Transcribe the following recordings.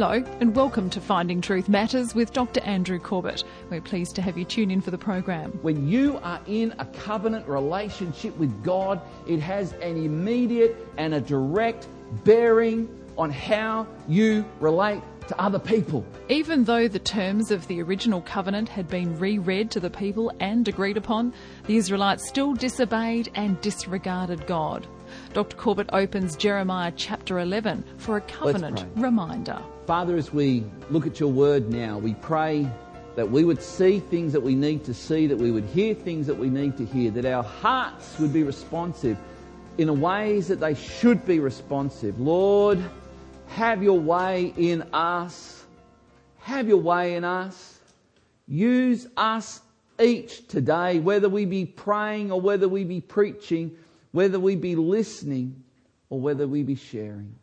Hello, and welcome to Finding Truth Matters with Dr. Andrew Corbett. We're pleased to have you tune in for the program. When you are in a covenant relationship with God, it has an immediate and a direct bearing on how you relate to other people. Even though the terms of the original covenant had been reread to the people and agreed upon, the Israelites still disobeyed and disregarded God. Dr. Corbett opens Jeremiah chapter 11 for a covenant reminder. Father, as we look at your word now, we pray that we would see things that we need to see, that we would hear things that we need to hear, that our hearts would be responsive in ways that they should be responsive. Lord, have your way in us. Have your way in us. Use us each today, whether we be praying or whether we be preaching, whether we be listening or whether we be sharing.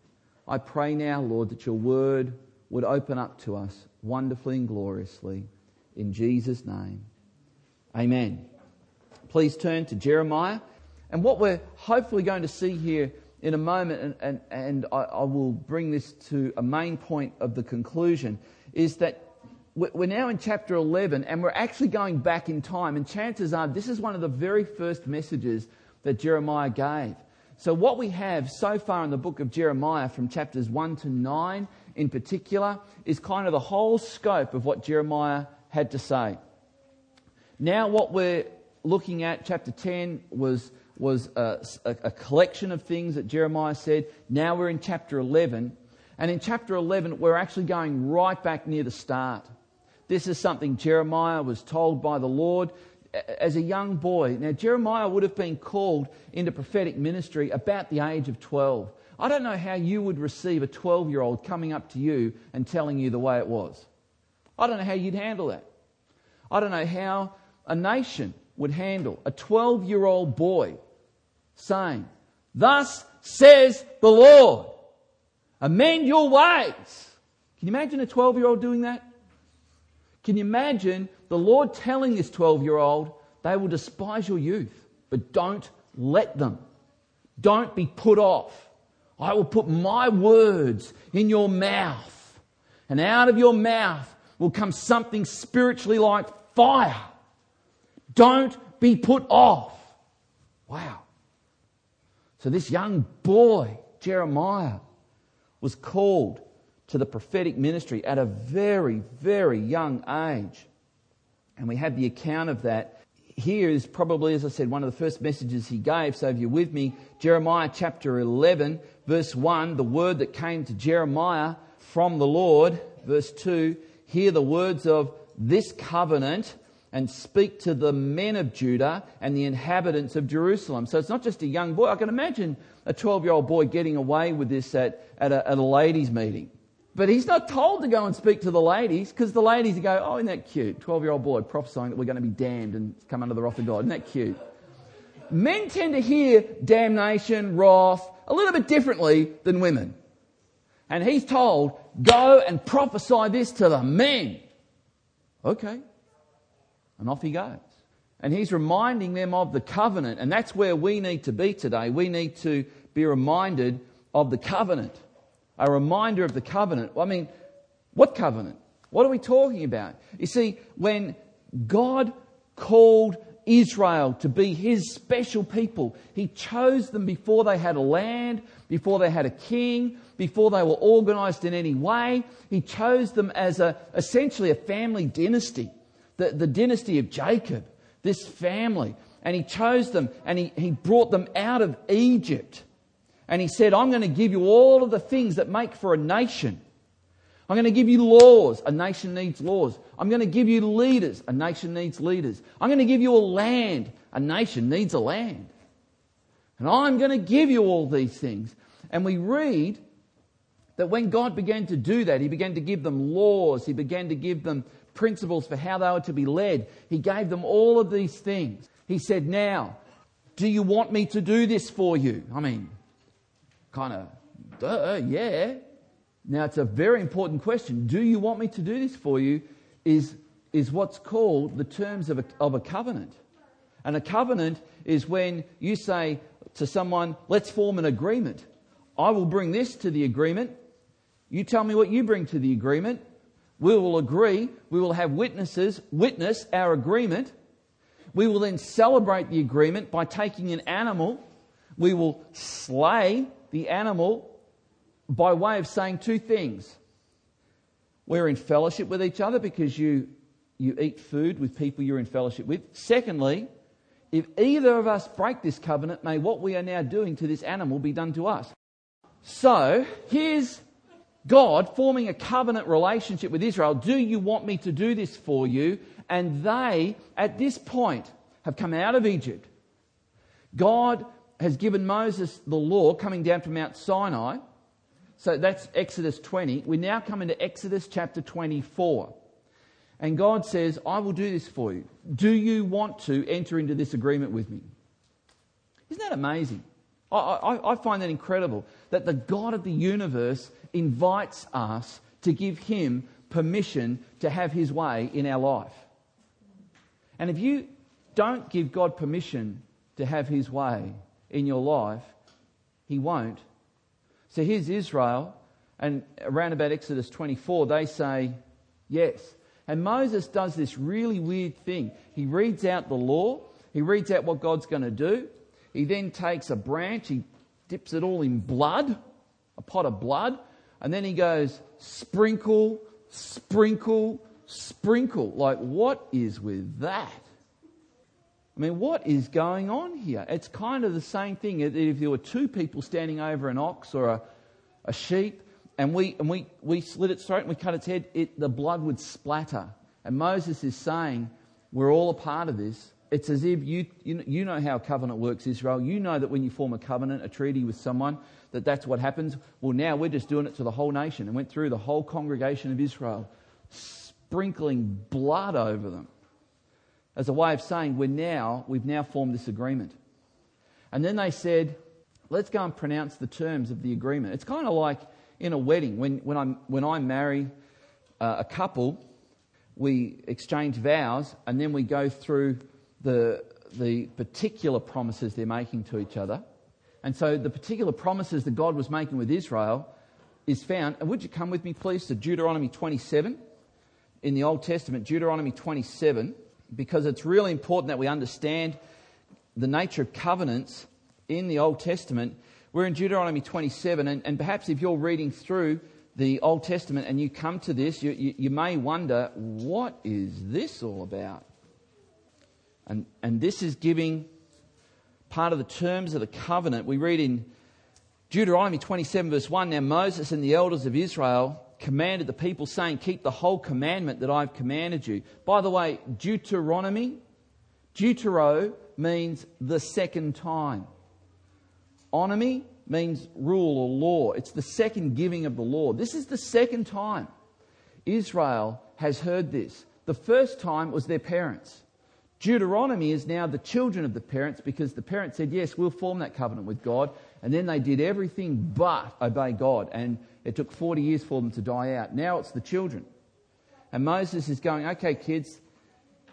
I pray now, Lord, that your word would open up to us wonderfully and gloriously. In Jesus' name. Amen. Please turn to Jeremiah. And what we're hopefully going to see here in a moment, and, and, and I, I will bring this to a main point of the conclusion, is that we're now in chapter 11 and we're actually going back in time. And chances are this is one of the very first messages that Jeremiah gave. So, what we have so far in the book of Jeremiah, from chapters 1 to 9 in particular, is kind of the whole scope of what Jeremiah had to say. Now, what we're looking at, chapter 10, was, was a, a, a collection of things that Jeremiah said. Now we're in chapter 11. And in chapter 11, we're actually going right back near the start. This is something Jeremiah was told by the Lord as a young boy. Now, Jeremiah would have been called into prophetic ministry about the age of 12. I don't know how you would receive a 12 year old coming up to you and telling you the way it was. I don't know how you'd handle that. I don't know how a nation would handle a 12 year old boy saying, Thus says the Lord, amend your ways. Can you imagine a 12 year old doing that? Can you imagine the Lord telling this 12 year old, they will despise your youth, but don't let them. Don't be put off. I will put my words in your mouth, and out of your mouth will come something spiritually like fire. Don't be put off. Wow. So, this young boy, Jeremiah, was called to the prophetic ministry at a very, very young age. And we have the account of that. Here is probably, as I said, one of the first messages he gave. So if you're with me, Jeremiah chapter 11, verse 1, the word that came to Jeremiah from the Lord. Verse 2, hear the words of this covenant and speak to the men of Judah and the inhabitants of Jerusalem. So it's not just a young boy. I can imagine a 12 year old boy getting away with this at, at, a, at a ladies' meeting. But he's not told to go and speak to the ladies because the ladies go, oh, isn't that cute? 12 year old boy prophesying that we're going to be damned and come under the wrath of God. Isn't that cute? Men tend to hear damnation, wrath, a little bit differently than women. And he's told, go and prophesy this to the men. Okay. And off he goes. And he's reminding them of the covenant. And that's where we need to be today. We need to be reminded of the covenant a reminder of the covenant. I mean, what covenant? What are we talking about? You see, when God called Israel to be his special people, he chose them before they had a land, before they had a king, before they were organized in any way. He chose them as a, essentially a family dynasty, the, the dynasty of Jacob, this family. And he chose them and he, he brought them out of Egypt. And he said, I'm going to give you all of the things that make for a nation. I'm going to give you laws. A nation needs laws. I'm going to give you leaders. A nation needs leaders. I'm going to give you a land. A nation needs a land. And I'm going to give you all these things. And we read that when God began to do that, He began to give them laws. He began to give them principles for how they were to be led. He gave them all of these things. He said, Now, do you want me to do this for you? I mean, kind of, duh, yeah. Now, it's a very important question. Do you want me to do this for you? Is, is what's called the terms of a, of a covenant. And a covenant is when you say to someone, let's form an agreement. I will bring this to the agreement. You tell me what you bring to the agreement. We will agree. We will have witnesses witness our agreement. We will then celebrate the agreement by taking an animal. We will slay the animal by way of saying two things. We're in fellowship with each other because you, you eat food with people you're in fellowship with. Secondly, if either of us break this covenant, may what we are now doing to this animal be done to us. So, here's God forming a covenant relationship with Israel. Do you want me to do this for you? And they, at this point, have come out of Egypt. God has given Moses the law coming down from Mount Sinai. So that's Exodus 20. We now come into Exodus chapter 24. And God says, I will do this for you. Do you want to enter into this agreement with me? Isn't that amazing? I, I, find that incredible that the God of the universe invites us to give him permission to have his way in our life. And if you don't give God permission to have his way in your life, he won't. So here's Israel, and around about Exodus 24, they say yes. And Moses does this really weird thing. He reads out the law, he reads out what God's going to do. He then takes a branch, he dips it all in blood, a pot of blood, and then he goes, sprinkle, sprinkle, sprinkle. Like, what is with that? I mean, what is going on here? It's kind of the same thing. If there were two people standing over an ox or a, a sheep, and we, and we, we slit its throat and we cut its head, it, the blood would splatter. And Moses is saying, we're all a part of this. It's as if you, you, know how covenant works, Israel. You know that when you form a covenant, a treaty with someone, that that's what happens. Well, now we're just doing it to the whole nation and went through the whole congregation of Israel, sprinkling blood over them as a way of saying we're now, we've now formed this agreement. And then they said, let's go and pronounce the terms of the agreement. It's kind of like in a wedding. When, when, I'm, when I marry uh, a couple, we exchange vows and then we go through the, the particular promises they're making to each other. And so the particular promises that God was making with Israel is found. And would you come with me, please, to Deuteronomy 27 in the Old Testament, Deuteronomy 27 because it's really important that we understand the nature of covenants in the Old Testament. We're in Deuteronomy 27, and, and perhaps if you're reading through the Old Testament and you come to this, you, you, you may wonder, what is this all about? And, and this is giving part of the terms of the covenant. We read in Deuteronomy 27, verse 1 Now Moses and the elders of Israel commanded the people, saying, Keep the whole commandment that I've commanded you. By the way, Deuteronomy, Deutero means the second time. Onomy means rule or law. It's the second giving of the law. This is the second time Israel has heard this. The first time was their parents. Deuteronomy is now the children of the parents because the parents said, Yes, we'll form that covenant with God. And then they did everything but obey God. And it took 40 years for them to die out. Now it's the children. And Moses is going, okay, kids,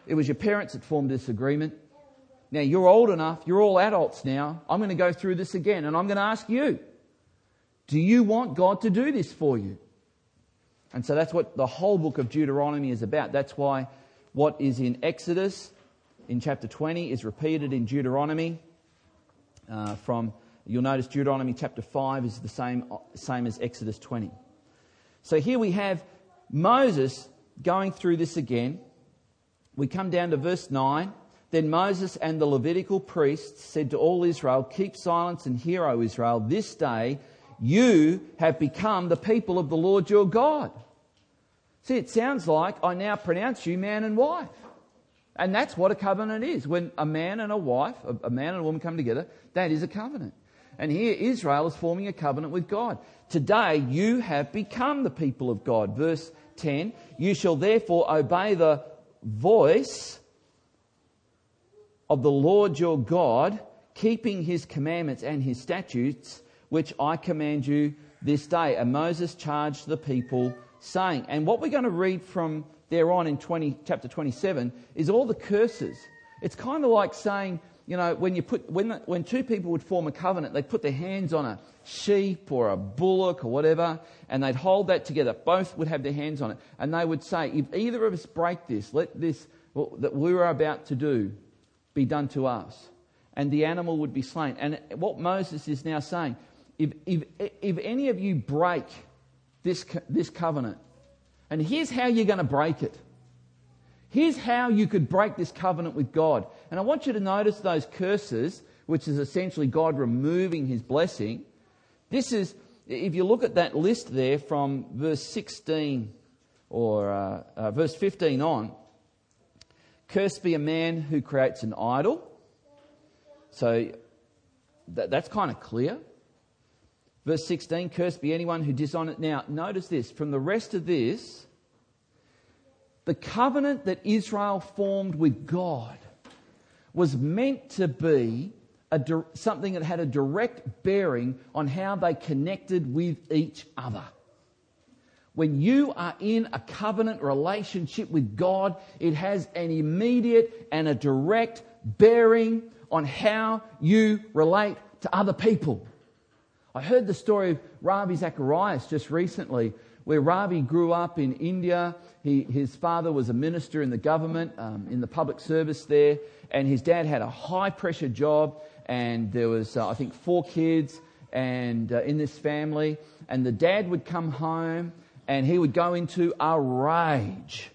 it was your parents that formed this agreement. Now you're old enough, you're all adults now. I'm going to go through this again and I'm going to ask you, do you want God to do this for you? And so that's what the whole book of Deuteronomy is about. That's why what is in Exodus in chapter 20 is repeated in Deuteronomy uh, from You'll notice Deuteronomy chapter 5 is the same, same as Exodus 20. So here we have Moses going through this again. We come down to verse 9. Then Moses and the Levitical priests said to all Israel, Keep silence and hear, O Israel, this day you have become the people of the Lord your God. See, it sounds like I now pronounce you man and wife. And that's what a covenant is. When a man and a wife, a man and a woman come together, that is a covenant. And here Israel is forming a covenant with God. Today you have become the people of God. Verse 10 You shall therefore obey the voice of the Lord your God, keeping his commandments and his statutes, which I command you this day. And Moses charged the people, saying, and what we're going to read from there on in 20, chapter 27 is all the curses. It's kind of like saying, you know, when you put, when, when two people would form a covenant, they'd put their hands on a sheep or a bullock or whatever, and they'd hold that together. Both would have their hands on it. And they would say, if either of us break this, let this, well, that we were about to do, be done to us. And the animal would be slain. And what Moses is now saying, if, if, if any of you break this, this covenant, and here's how you're going to break it. Here's how you could break this covenant with God. And I want you to notice those curses, which is essentially God removing his blessing. This is, if you look at that list there from verse 16 or uh, uh, verse 15 on, cursed be a man who creates an idol. So that, that's kind of clear. Verse 16, cursed be anyone who dishonors. Now, notice this. From the rest of this, the covenant that Israel formed with God was meant to be a, something that had a direct bearing on how they connected with each other. When you are in a covenant relationship with God, it has an immediate and a direct bearing on how you relate to other people. I heard the story of Ravi Zacharias just recently, where Ravi grew up in India. He, his father was a minister in the government, um, in the public service there, and his dad had a high pressure job, and there was, uh, I think, four kids and uh, in this family, and the dad would come home and he would go into a rage.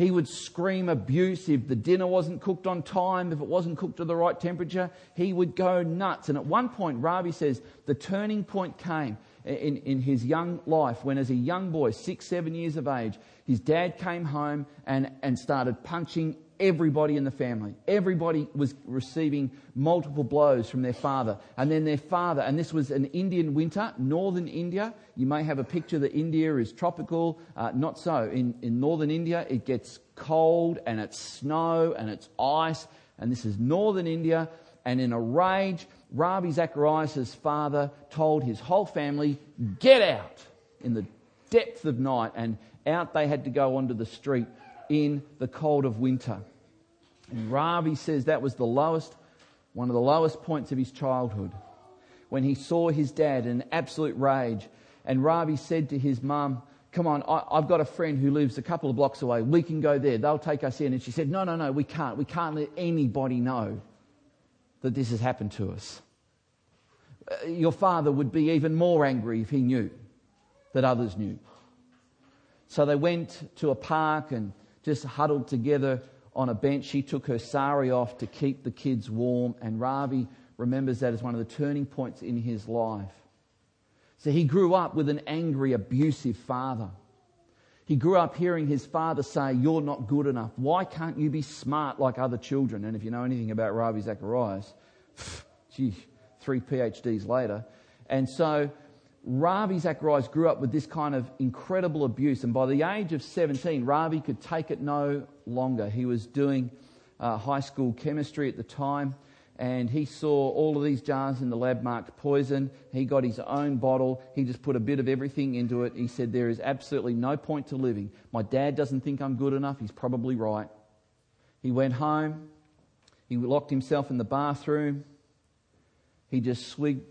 He would scream abuse if the dinner wasn't cooked on time, if it wasn't cooked to the right temperature. He would go nuts. And at one point, Ravi says the turning point came in, in his young life when, as a young boy, six, seven years of age, his dad came home and, and started punching everybody in the family. Everybody was receiving multiple blows from their father. And then their father, and this was an Indian winter, northern India. You may have a picture that India is tropical. Uh, not so. In, in northern India, it gets cold and it's snow and it's ice. And this is northern India. And in a rage, Ravi Zacharias' father told his whole family, Get out! in the depth of night. And out they had to go onto the street in the cold of winter. And Ravi says that was the lowest, one of the lowest points of his childhood. When he saw his dad in absolute rage. And Ravi said to his mum, Come on, I, have got a friend who lives a couple of blocks away. We can go there. They'll take us in. And she said, No, no, no, we can't. We can't let anybody know that this has happened to us. Uh, your father would be even more angry if he knew that others knew. So they went to a park and just huddled together on a bench. She took her sari off to keep the kids warm, and Ravi remembers that as one of the turning points in his life. So he grew up with an angry, abusive father. He grew up hearing his father say, You're not good enough. Why can't you be smart like other children? And if you know anything about Ravi Zacharias, gee, three PhDs later. And so Ravi Zacharias grew up with this kind of incredible abuse. And by the age of 17, Ravi could take it no longer. He was doing uh, high school chemistry at the time. And he saw all of these jars in the lab marked poison. He got his own bottle. He just put a bit of everything into it. He said, There is absolutely no point to living. My dad doesn't think I'm good enough. He's probably right. He went home. He locked himself in the bathroom. He just swigged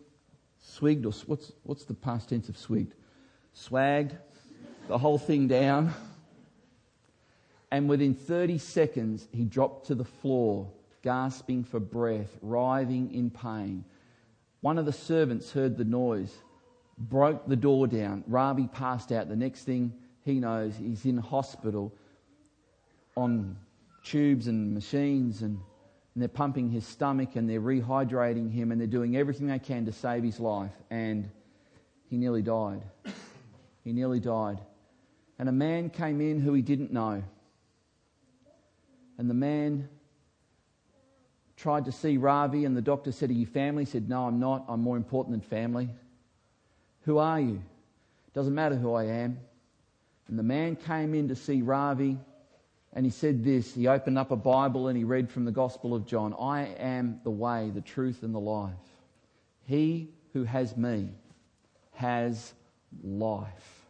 swigged, or what's, what's the past tense of swigged? Swagged the whole thing down. And within 30 seconds, he dropped to the floor, gasping for breath, writhing in pain. One of the servants heard the noise, broke the door down. Ravi passed out. The next thing he knows, he's in hospital on tubes and machines and and they're pumping his stomach and they're rehydrating him and they're doing everything they can to save his life. And he nearly died. He nearly died. And a man came in who he didn't know. And the man tried to see Ravi, and the doctor said, Are you family? He said, No, I'm not. I'm more important than family. Who are you? Doesn't matter who I am. And the man came in to see Ravi, and he said this he opened up a Bible and he read from the Gospel of John I am the way, the truth, and the life. He who has me has life.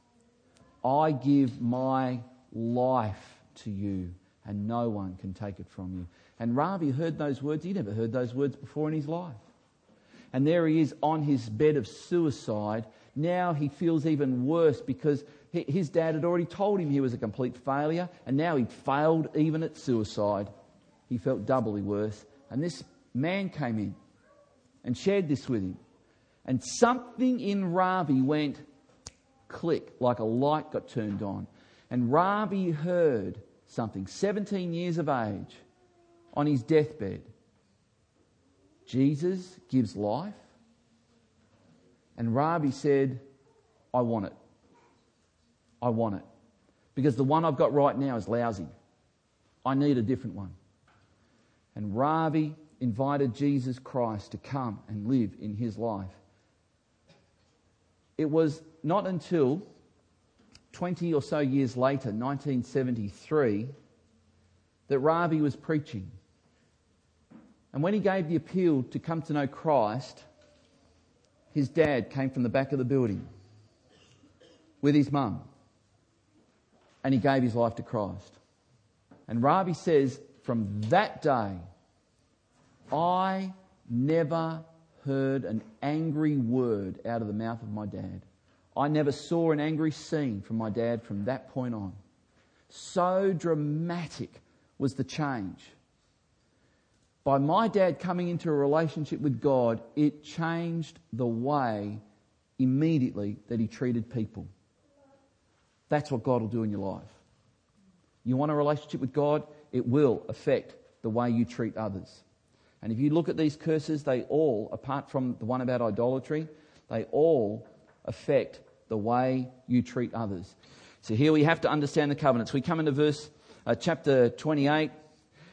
I give my life to you, and no one can take it from you. And Ravi heard those words. He never heard those words before in his life. And there he is on his bed of suicide. Now he feels even worse because his dad had already told him he was a complete failure, and now he'd failed even at suicide. He felt doubly worse. And this man came in and shared this with him. And something in Ravi went click, like a light got turned on. And Ravi heard something, 17 years of age, on his deathbed. Jesus gives life. And Ravi said, I want it. I want it. Because the one I've got right now is lousy. I need a different one. And Ravi invited Jesus Christ to come and live in his life. It was not until 20 or so years later, 1973, that Ravi was preaching. And when he gave the appeal to come to know Christ, his dad came from the back of the building with his mum. And he gave his life to Christ. And Ravi says, from that day, I never heard an angry word out of the mouth of my dad. I never saw an angry scene from my dad from that point on. So dramatic was the change. By my dad coming into a relationship with God, it changed the way immediately that he treated people. That's what God will do in your life. You want a relationship with God? It will affect the way you treat others. And if you look at these curses, they all, apart from the one about idolatry, they all affect the way you treat others. So here we have to understand the covenants. We come into verse uh, chapter 28,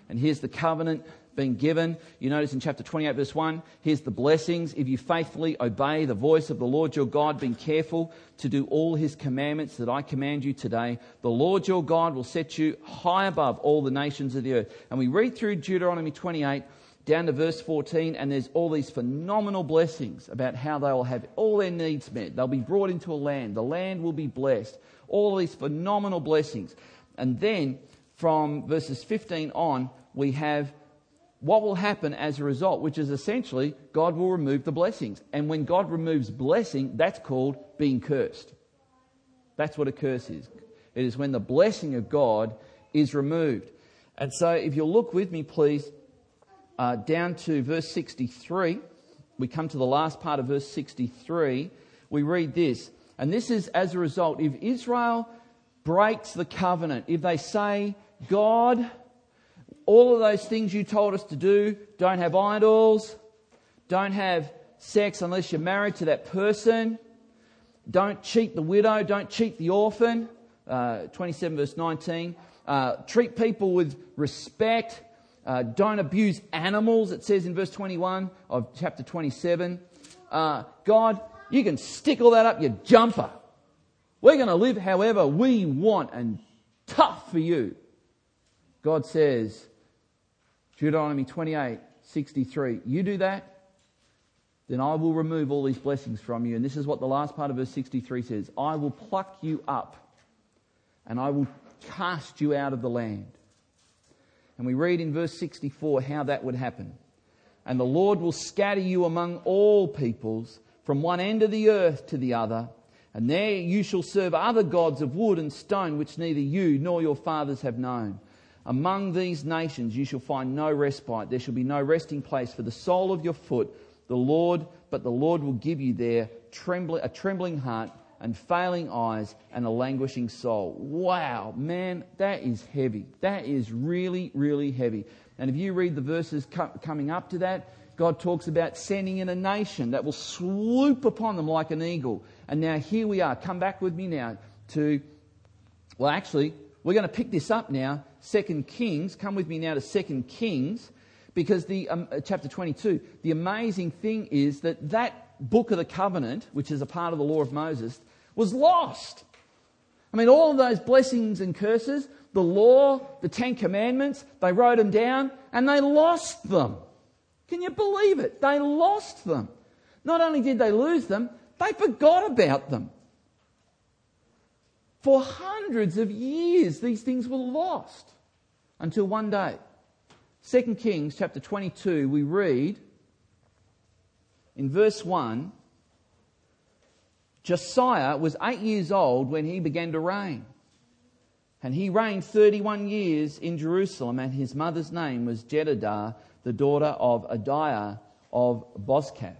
and here's the covenant being given. You notice in chapter 28, verse 1, here's the blessings. If you faithfully obey the voice of the Lord your God, being careful to do all his commandments that I command you today, the Lord your God will set you high above all the nations of the earth. And we read through Deuteronomy 28 down to verse 14, and there's all these phenomenal blessings about how they will have all their needs met. They'll be brought into a land. The land will be blessed. All these phenomenal blessings. And then from verses 15 on, we have what will happen as a result, which is essentially God will remove the blessings. And when God removes blessing, that's called being cursed. That's what a curse is. It is when the blessing of God is removed. And so, if you'll look with me, please, uh, down to verse 63, we come to the last part of verse 63. We read this, and this is as a result. If Israel breaks the covenant, if they say, God, all of those things you told us to do. Don't have idols. Don't have sex unless you're married to that person. Don't cheat the widow. Don't cheat the orphan. Uh, 27 verse 19. Uh, treat people with respect. Uh, don't abuse animals, it says in verse 21 of chapter 27. Uh, God, you can stick all that up your jumper. We're going to live however we want and tough for you. God says, Deuteronomy 28, 63. You do that, then I will remove all these blessings from you. And this is what the last part of verse 63 says I will pluck you up and I will cast you out of the land. And we read in verse 64 how that would happen. And the Lord will scatter you among all peoples from one end of the earth to the other. And there you shall serve other gods of wood and stone, which neither you nor your fathers have known. Among these nations you shall find no respite. There shall be no resting place for the sole of your foot. The Lord, but the Lord will give you there trembling, a trembling heart and failing eyes and a languishing soul. Wow, man, that is heavy. That is really, really heavy. And if you read the verses coming up to that, God talks about sending in a nation that will swoop upon them like an eagle. And now here we are. Come back with me now to, well, actually, we're going to pick this up now. Second Kings. Come with me now to Second Kings, because the um, uh, chapter 22. The amazing thing is that that book of the covenant, which is a part of the law of Moses, was lost. I mean, all of those blessings and curses, the law, the Ten Commandments, they wrote them down and they lost them. Can you believe it? They lost them. Not only did they lose them, they forgot about them. For hundreds of years, these things were lost. Until one day. 2 Kings chapter 22, we read in verse 1 Josiah was eight years old when he began to reign. And he reigned 31 years in Jerusalem, and his mother's name was Jedidah, the daughter of Adaiah of Bozkath.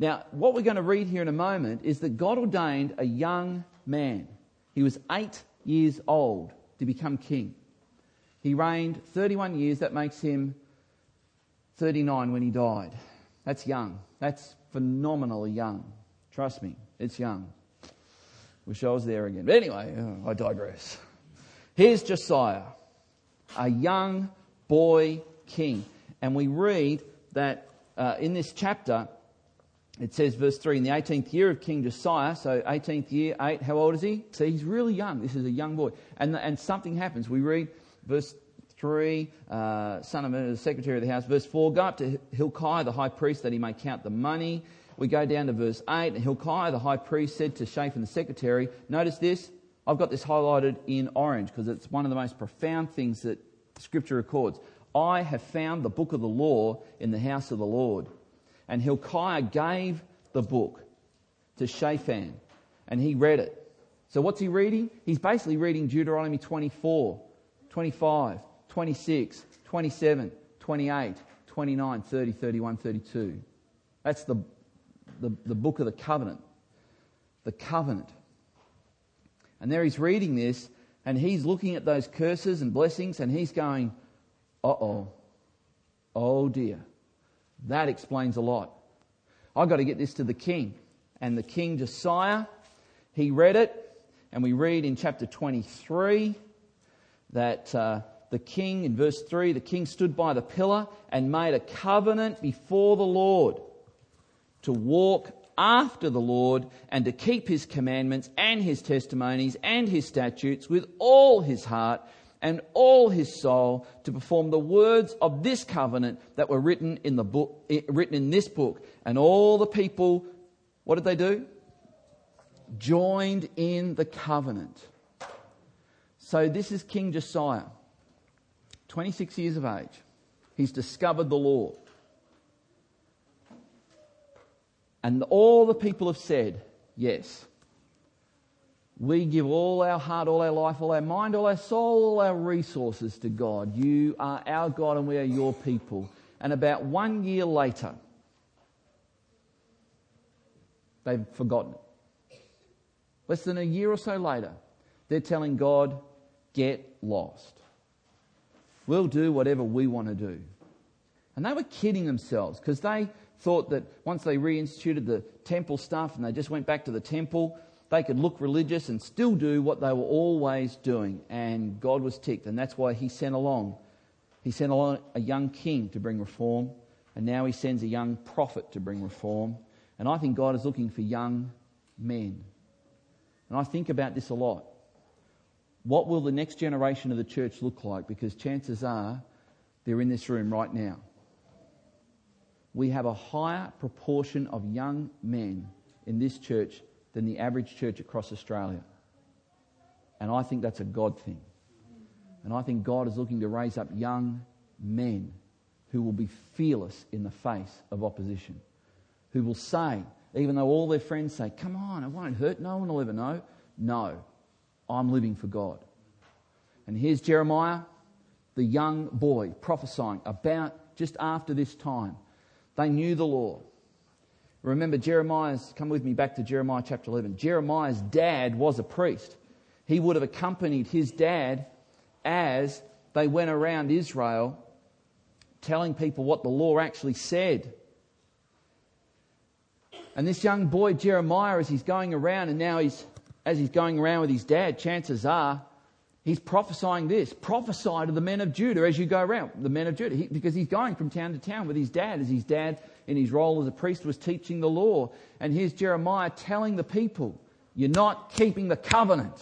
Now, what we're going to read here in a moment is that God ordained a young man. He was eight years old to become king. He reigned 31 years. That makes him 39 when he died. That's young. That's phenomenally young. Trust me, it's young. Wish I was there again. But anyway, oh, I digress. Here's Josiah, a young boy king. And we read that uh, in this chapter, it says, verse 3, in the 18th year of King Josiah, so 18th year, 8, how old is he? So he's really young. This is a young boy. And, and something happens. We read verse 3, uh, son of the secretary of the house. Verse 4, go up to Hilkiah, the high priest, that he may count the money. We go down to verse 8, and Hilkiah, the high priest, said to Shaphan, the secretary, notice this, I've got this highlighted in orange because it's one of the most profound things that Scripture records. I have found the book of the law in the house of the Lord. And Hilkiah gave the book to Shaphan, and he read it. So what's he reading? He's basically reading Deuteronomy 24, 25, 26, 27, 28, 29, 30, 31, 32. That's the, the, the book of the covenant. The covenant. And there he's reading this, and he's looking at those curses and blessings, and he's going, uh oh, oh dear. That explains a lot. I've got to get this to the king. And the king Josiah, he read it, and we read in chapter 23 that uh, the king, in verse 3, the king stood by the pillar and made a covenant before the Lord to walk after the Lord and to keep his commandments and his testimonies and his statutes with all his heart and all his soul to perform the words of this covenant that were written in the book, eh, written in this book. And all the people, what did they do? Joined in the covenant. So this is King Josiah, 26 years of age. He's discovered the law. And all the people have said, yes. We give all our heart, all our life, all our mind, all our soul, all our resources to God. You are our God and we are your people. And about one year later, they've forgotten it. Less than a year or so later, they're telling God, get lost. We'll do whatever we want to do. And they were kidding themselves because they thought that once they reinstituted the temple stuff and they just went back to the temple, they could look religious and still do what they were always doing. And God was ticked, and that's why He sent along. He sent along a young king to bring reform, and now He sends a young prophet to bring reform. And I think God is looking for young men. And I think about this a lot. What will the next generation of the church look like? Because chances are they're in this room right now. We have a higher proportion of young men in this church than the average church across Australia. And I think that's a God thing. And I think God is looking to raise up young men who will be fearless in the face of opposition, who will say, even though all their friends say, Come on, it won't hurt, no one will ever know. No, I'm living for God. And here's Jeremiah, the young boy, prophesying about just after this time. They knew the law. Remember, Jeremiah's, come with me back to Jeremiah chapter 11. Jeremiah's dad was a priest. He would have accompanied his dad as they went around Israel telling people what the law actually said. And this young boy, Jeremiah, as he's going around, and now he's, as he's going around with his dad, chances are he's prophesying this. Prophesy to the men of Judah as you go around, the men of Judah, he, because he's going from town to town with his dad as his dad in his role as a priest was teaching the law. And here's Jeremiah telling the people, You're not keeping the covenant.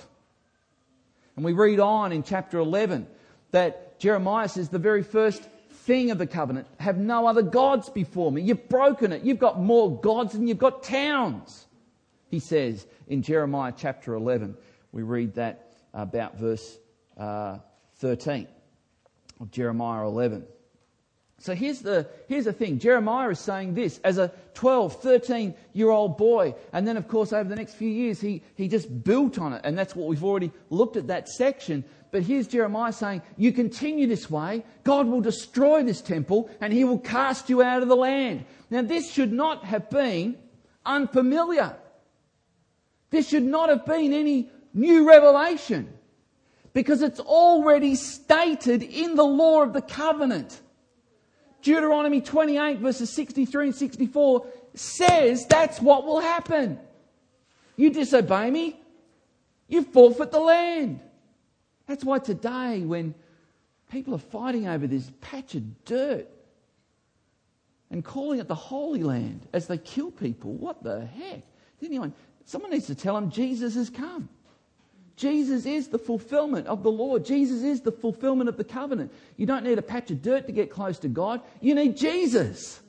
And we read on in chapter 11 that Jeremiah says the very first thing of the covenant have no other gods before me. You've broken it. You've got more gods than you've got towns. He says in Jeremiah chapter 11. We read that about verse uh, 13. of Jeremiah 11. So here's the, here's the thing. Jeremiah is saying this as a 12, 13 year old boy. And then, of course, over the next few years, he, he just built on it. And that's what we've already looked at that section. But here's Jeremiah saying, You continue this way, God will destroy this temple and he will cast you out of the land. Now, this should not have been unfamiliar. This should not have been any new revelation because it's already stated in the law of the covenant. Deuteronomy 28, verses 63 and 64 says that's what will happen. You disobey me, you forfeit the land. That's why today, when people are fighting over this patch of dirt and calling it the Holy Land as they kill people, what the heck? Anyone, someone needs to tell them Jesus has come. Jesus is the fulfillment of the law. Jesus is the fulfillment of the covenant. You don't need a patch of dirt to get close to God. You need Jesus.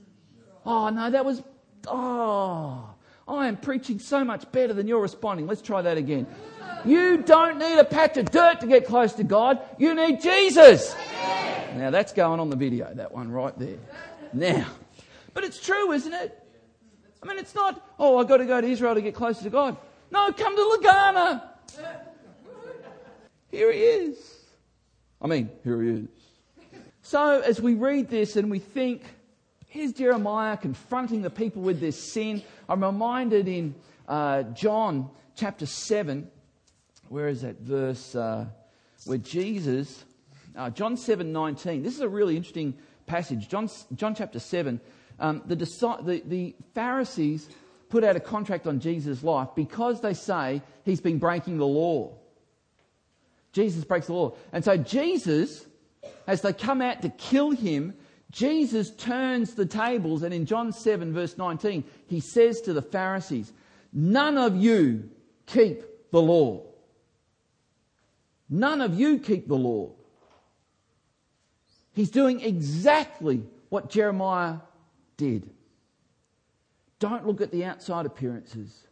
Oh, no, that was. Oh, I am preaching so much better than you're responding. Let's try that again. You don't need a patch of dirt to get close to God. You need Jesus. Now, that's going on the video, that one right there. Now, but it's true, isn't it? I mean, it's not, oh, I've got to go to Israel to get closer to God. No, come to Legana. Here he is. I mean, here he is. So, as we read this and we think, here's Jeremiah confronting the people with this sin, I'm reminded in uh, John chapter 7, where is that verse uh, where Jesus, uh, John 7 19, this is a really interesting passage. John, John chapter 7, um, the, the, the Pharisees put out a contract on Jesus' life because they say he's been breaking the law. Jesus breaks the law. And so Jesus, as they come out to kill him, Jesus turns the tables, and in John 7, verse 19, he says to the Pharisees, None of you keep the law. None of you keep the law. He's doing exactly what Jeremiah did. Don't look at the outside appearances,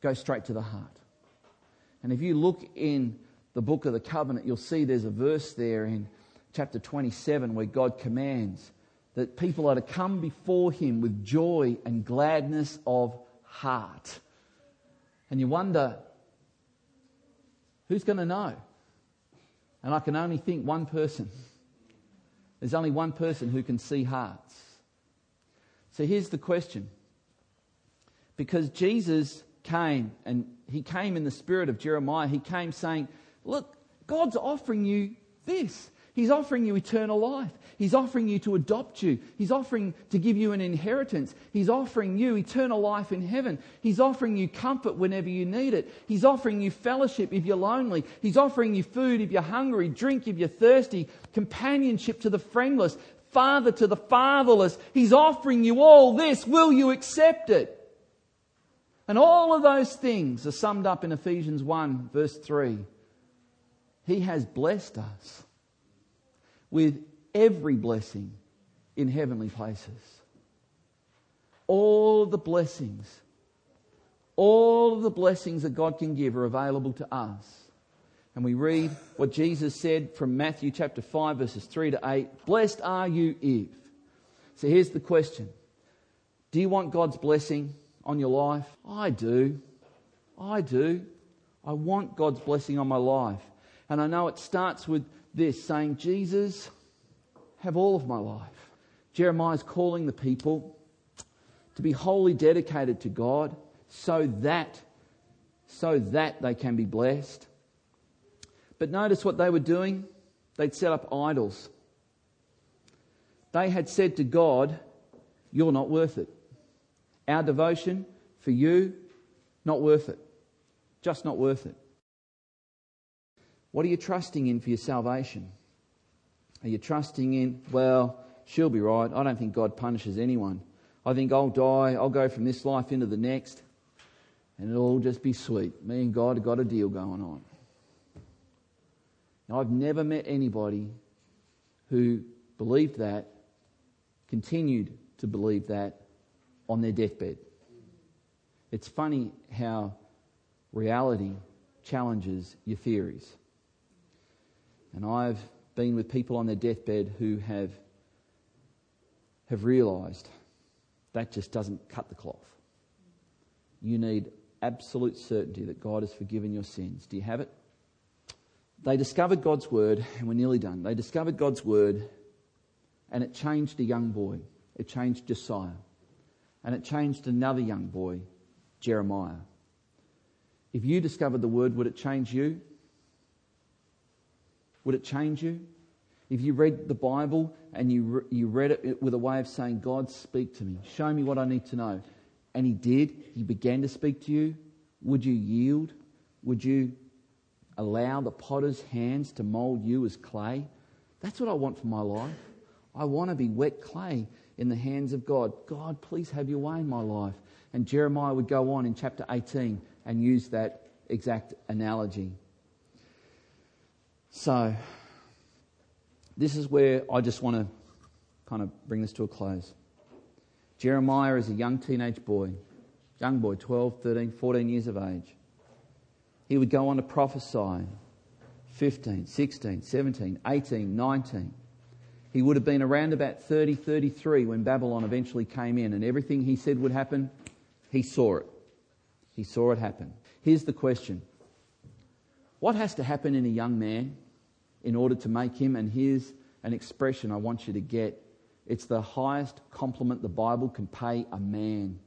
go straight to the heart. And if you look in the book of the covenant, you'll see there's a verse there in chapter 27 where God commands that people are to come before Him with joy and gladness of heart. And you wonder, who's going to know? And I can only think one person. There's only one person who can see hearts. So here's the question. Because Jesus came, and he came in the spirit of Jeremiah, he came saying, Look, God's offering you this. He's offering you eternal life. He's offering you to adopt you. He's offering to give you an inheritance. He's offering you eternal life in heaven. He's offering you comfort whenever you need it. He's offering you fellowship if you're lonely. He's offering you food if you're hungry, drink if you're thirsty, companionship to the friendless, father to the fatherless. He's offering you all this. Will you accept it? And all of those things are summed up in Ephesians 1, verse 3. He has blessed us with every blessing in heavenly places. All the blessings, all the blessings that God can give are available to us. And we read what Jesus said from Matthew chapter 5, verses 3 to 8 Blessed are you if. So here's the question Do you want God's blessing on your life? I do. I do. I want God's blessing on my life. And I know it starts with this saying, Jesus, have all of my life. Jeremiah is calling the people to be wholly dedicated to God so that, so that they can be blessed. But notice what they were doing. They'd set up idols. They had said to God, You're not worth it. Our devotion for you, not worth it. Just not worth it. What are you trusting in for your salvation? Are you trusting in, well, she'll be right. I don't think God punishes anyone. I think I'll die, I'll go from this life into the next, and it'll all just be sweet. Me and God have got a deal going on. Now, I've never met anybody who believed that, continued to believe that on their deathbed. It's funny how reality challenges your theories. And I've been with people on their deathbed who have, have realised that just doesn't cut the cloth. You need absolute certainty that God has forgiven your sins. Do you have it? They discovered God's word, and we're nearly done. They discovered God's word, and it changed a young boy. It changed Josiah. And it changed another young boy, Jeremiah. If you discovered the word, would it change you? Would it change you? If you read the Bible and you, re- you read it with a way of saying, God, speak to me, show me what I need to know, and He did, He began to speak to you, would you yield? Would you allow the potter's hands to mold you as clay? That's what I want for my life. I want to be wet clay in the hands of God. God, please have your way in my life. And Jeremiah would go on in chapter 18 and use that exact analogy. So, this is where I just want to kind of bring this to a close. Jeremiah is a young teenage boy, young boy, 12, 13, 14 years of age. He would go on to prophesy 15, 16, 17, 18, 19. He would have been around about 30, 33 when Babylon eventually came in, and everything he said would happen, he saw it. He saw it happen. Here's the question What has to happen in a young man in order to make him? And here's an expression I want you to get it's the highest compliment the Bible can pay a man.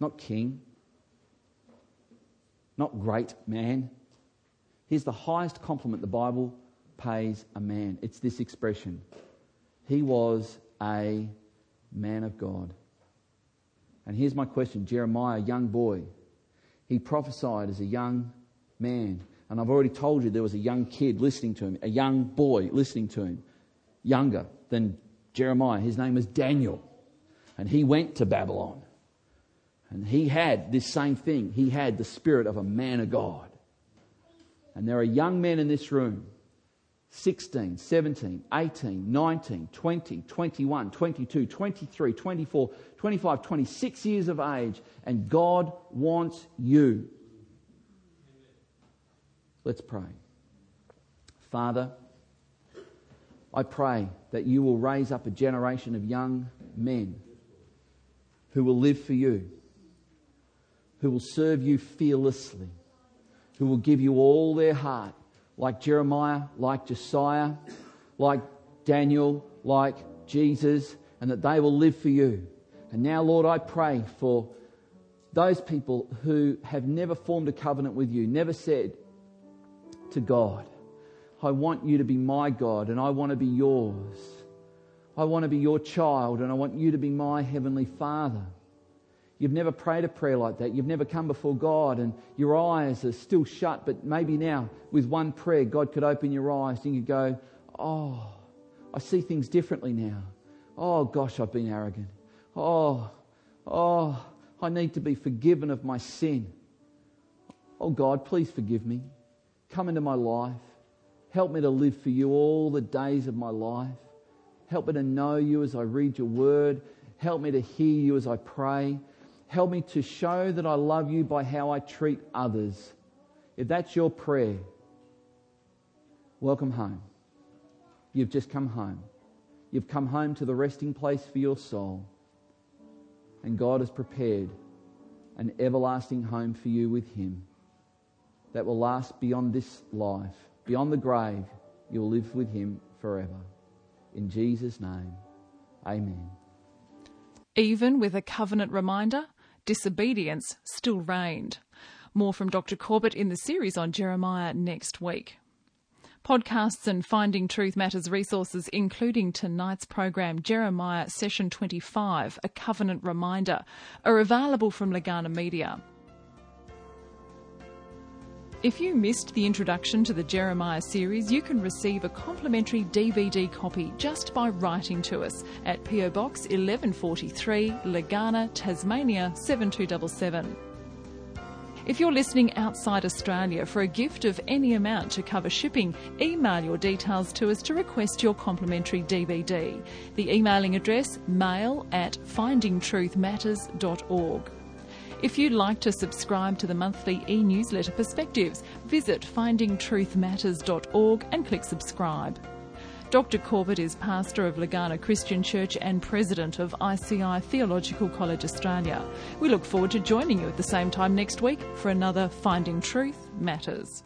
Not king, not great man. Here's the highest compliment the Bible pays a man. It's this expression He was a man of God. And here's my question Jeremiah, young boy, he prophesied as a young man. And I've already told you there was a young kid listening to him, a young boy listening to him, younger than Jeremiah. His name was Daniel. And he went to Babylon. And he had this same thing. He had the spirit of a man of God. And there are young men in this room 16, 17, 18, 19, 20, 21, 22, 23, 24, 25, 26 years of age, and God wants you. Let's pray. Father, I pray that you will raise up a generation of young men who will live for you, who will serve you fearlessly, who will give you all their heart, like Jeremiah, like Josiah, like Daniel, like Jesus, and that they will live for you. And now, Lord, I pray for those people who have never formed a covenant with you, never said to God, I want you to be my God and I want to be yours. I want to be your child and I want you to be my heavenly Father. You've never prayed a prayer like that. You've never come before God and your eyes are still shut, but maybe now with one prayer, God could open your eyes and you go, Oh, I see things differently now. Oh gosh, I've been arrogant. Oh, oh, I need to be forgiven of my sin. Oh God, please forgive me. Come into my life. Help me to live for you all the days of my life. Help me to know you as I read your word. Help me to hear you as I pray. Help me to show that I love you by how I treat others. If that's your prayer, welcome home. You've just come home. You've come home to the resting place for your soul. And God has prepared an everlasting home for you with Him that will last beyond this life beyond the grave, you'll live with him forever. In Jesus' name, amen. Even with a covenant reminder, disobedience still reigned. More from Dr. Corbett in the series on Jeremiah next week. Podcasts and Finding Truth Matters resources, including tonight's program, Jeremiah Session 25, A Covenant Reminder, are available from Legana Media. If you missed the introduction to the Jeremiah series, you can receive a complimentary DVD copy just by writing to us at PO Box 1143, Legana, Tasmania 7277. If you're listening outside Australia for a gift of any amount to cover shipping, email your details to us to request your complimentary DVD. The emailing address mail at findingtruthmatters.org. If you'd like to subscribe to the monthly e newsletter Perspectives, visit findingtruthmatters.org and click subscribe. Dr. Corbett is pastor of Legana Christian Church and president of ICI Theological College Australia. We look forward to joining you at the same time next week for another Finding Truth Matters.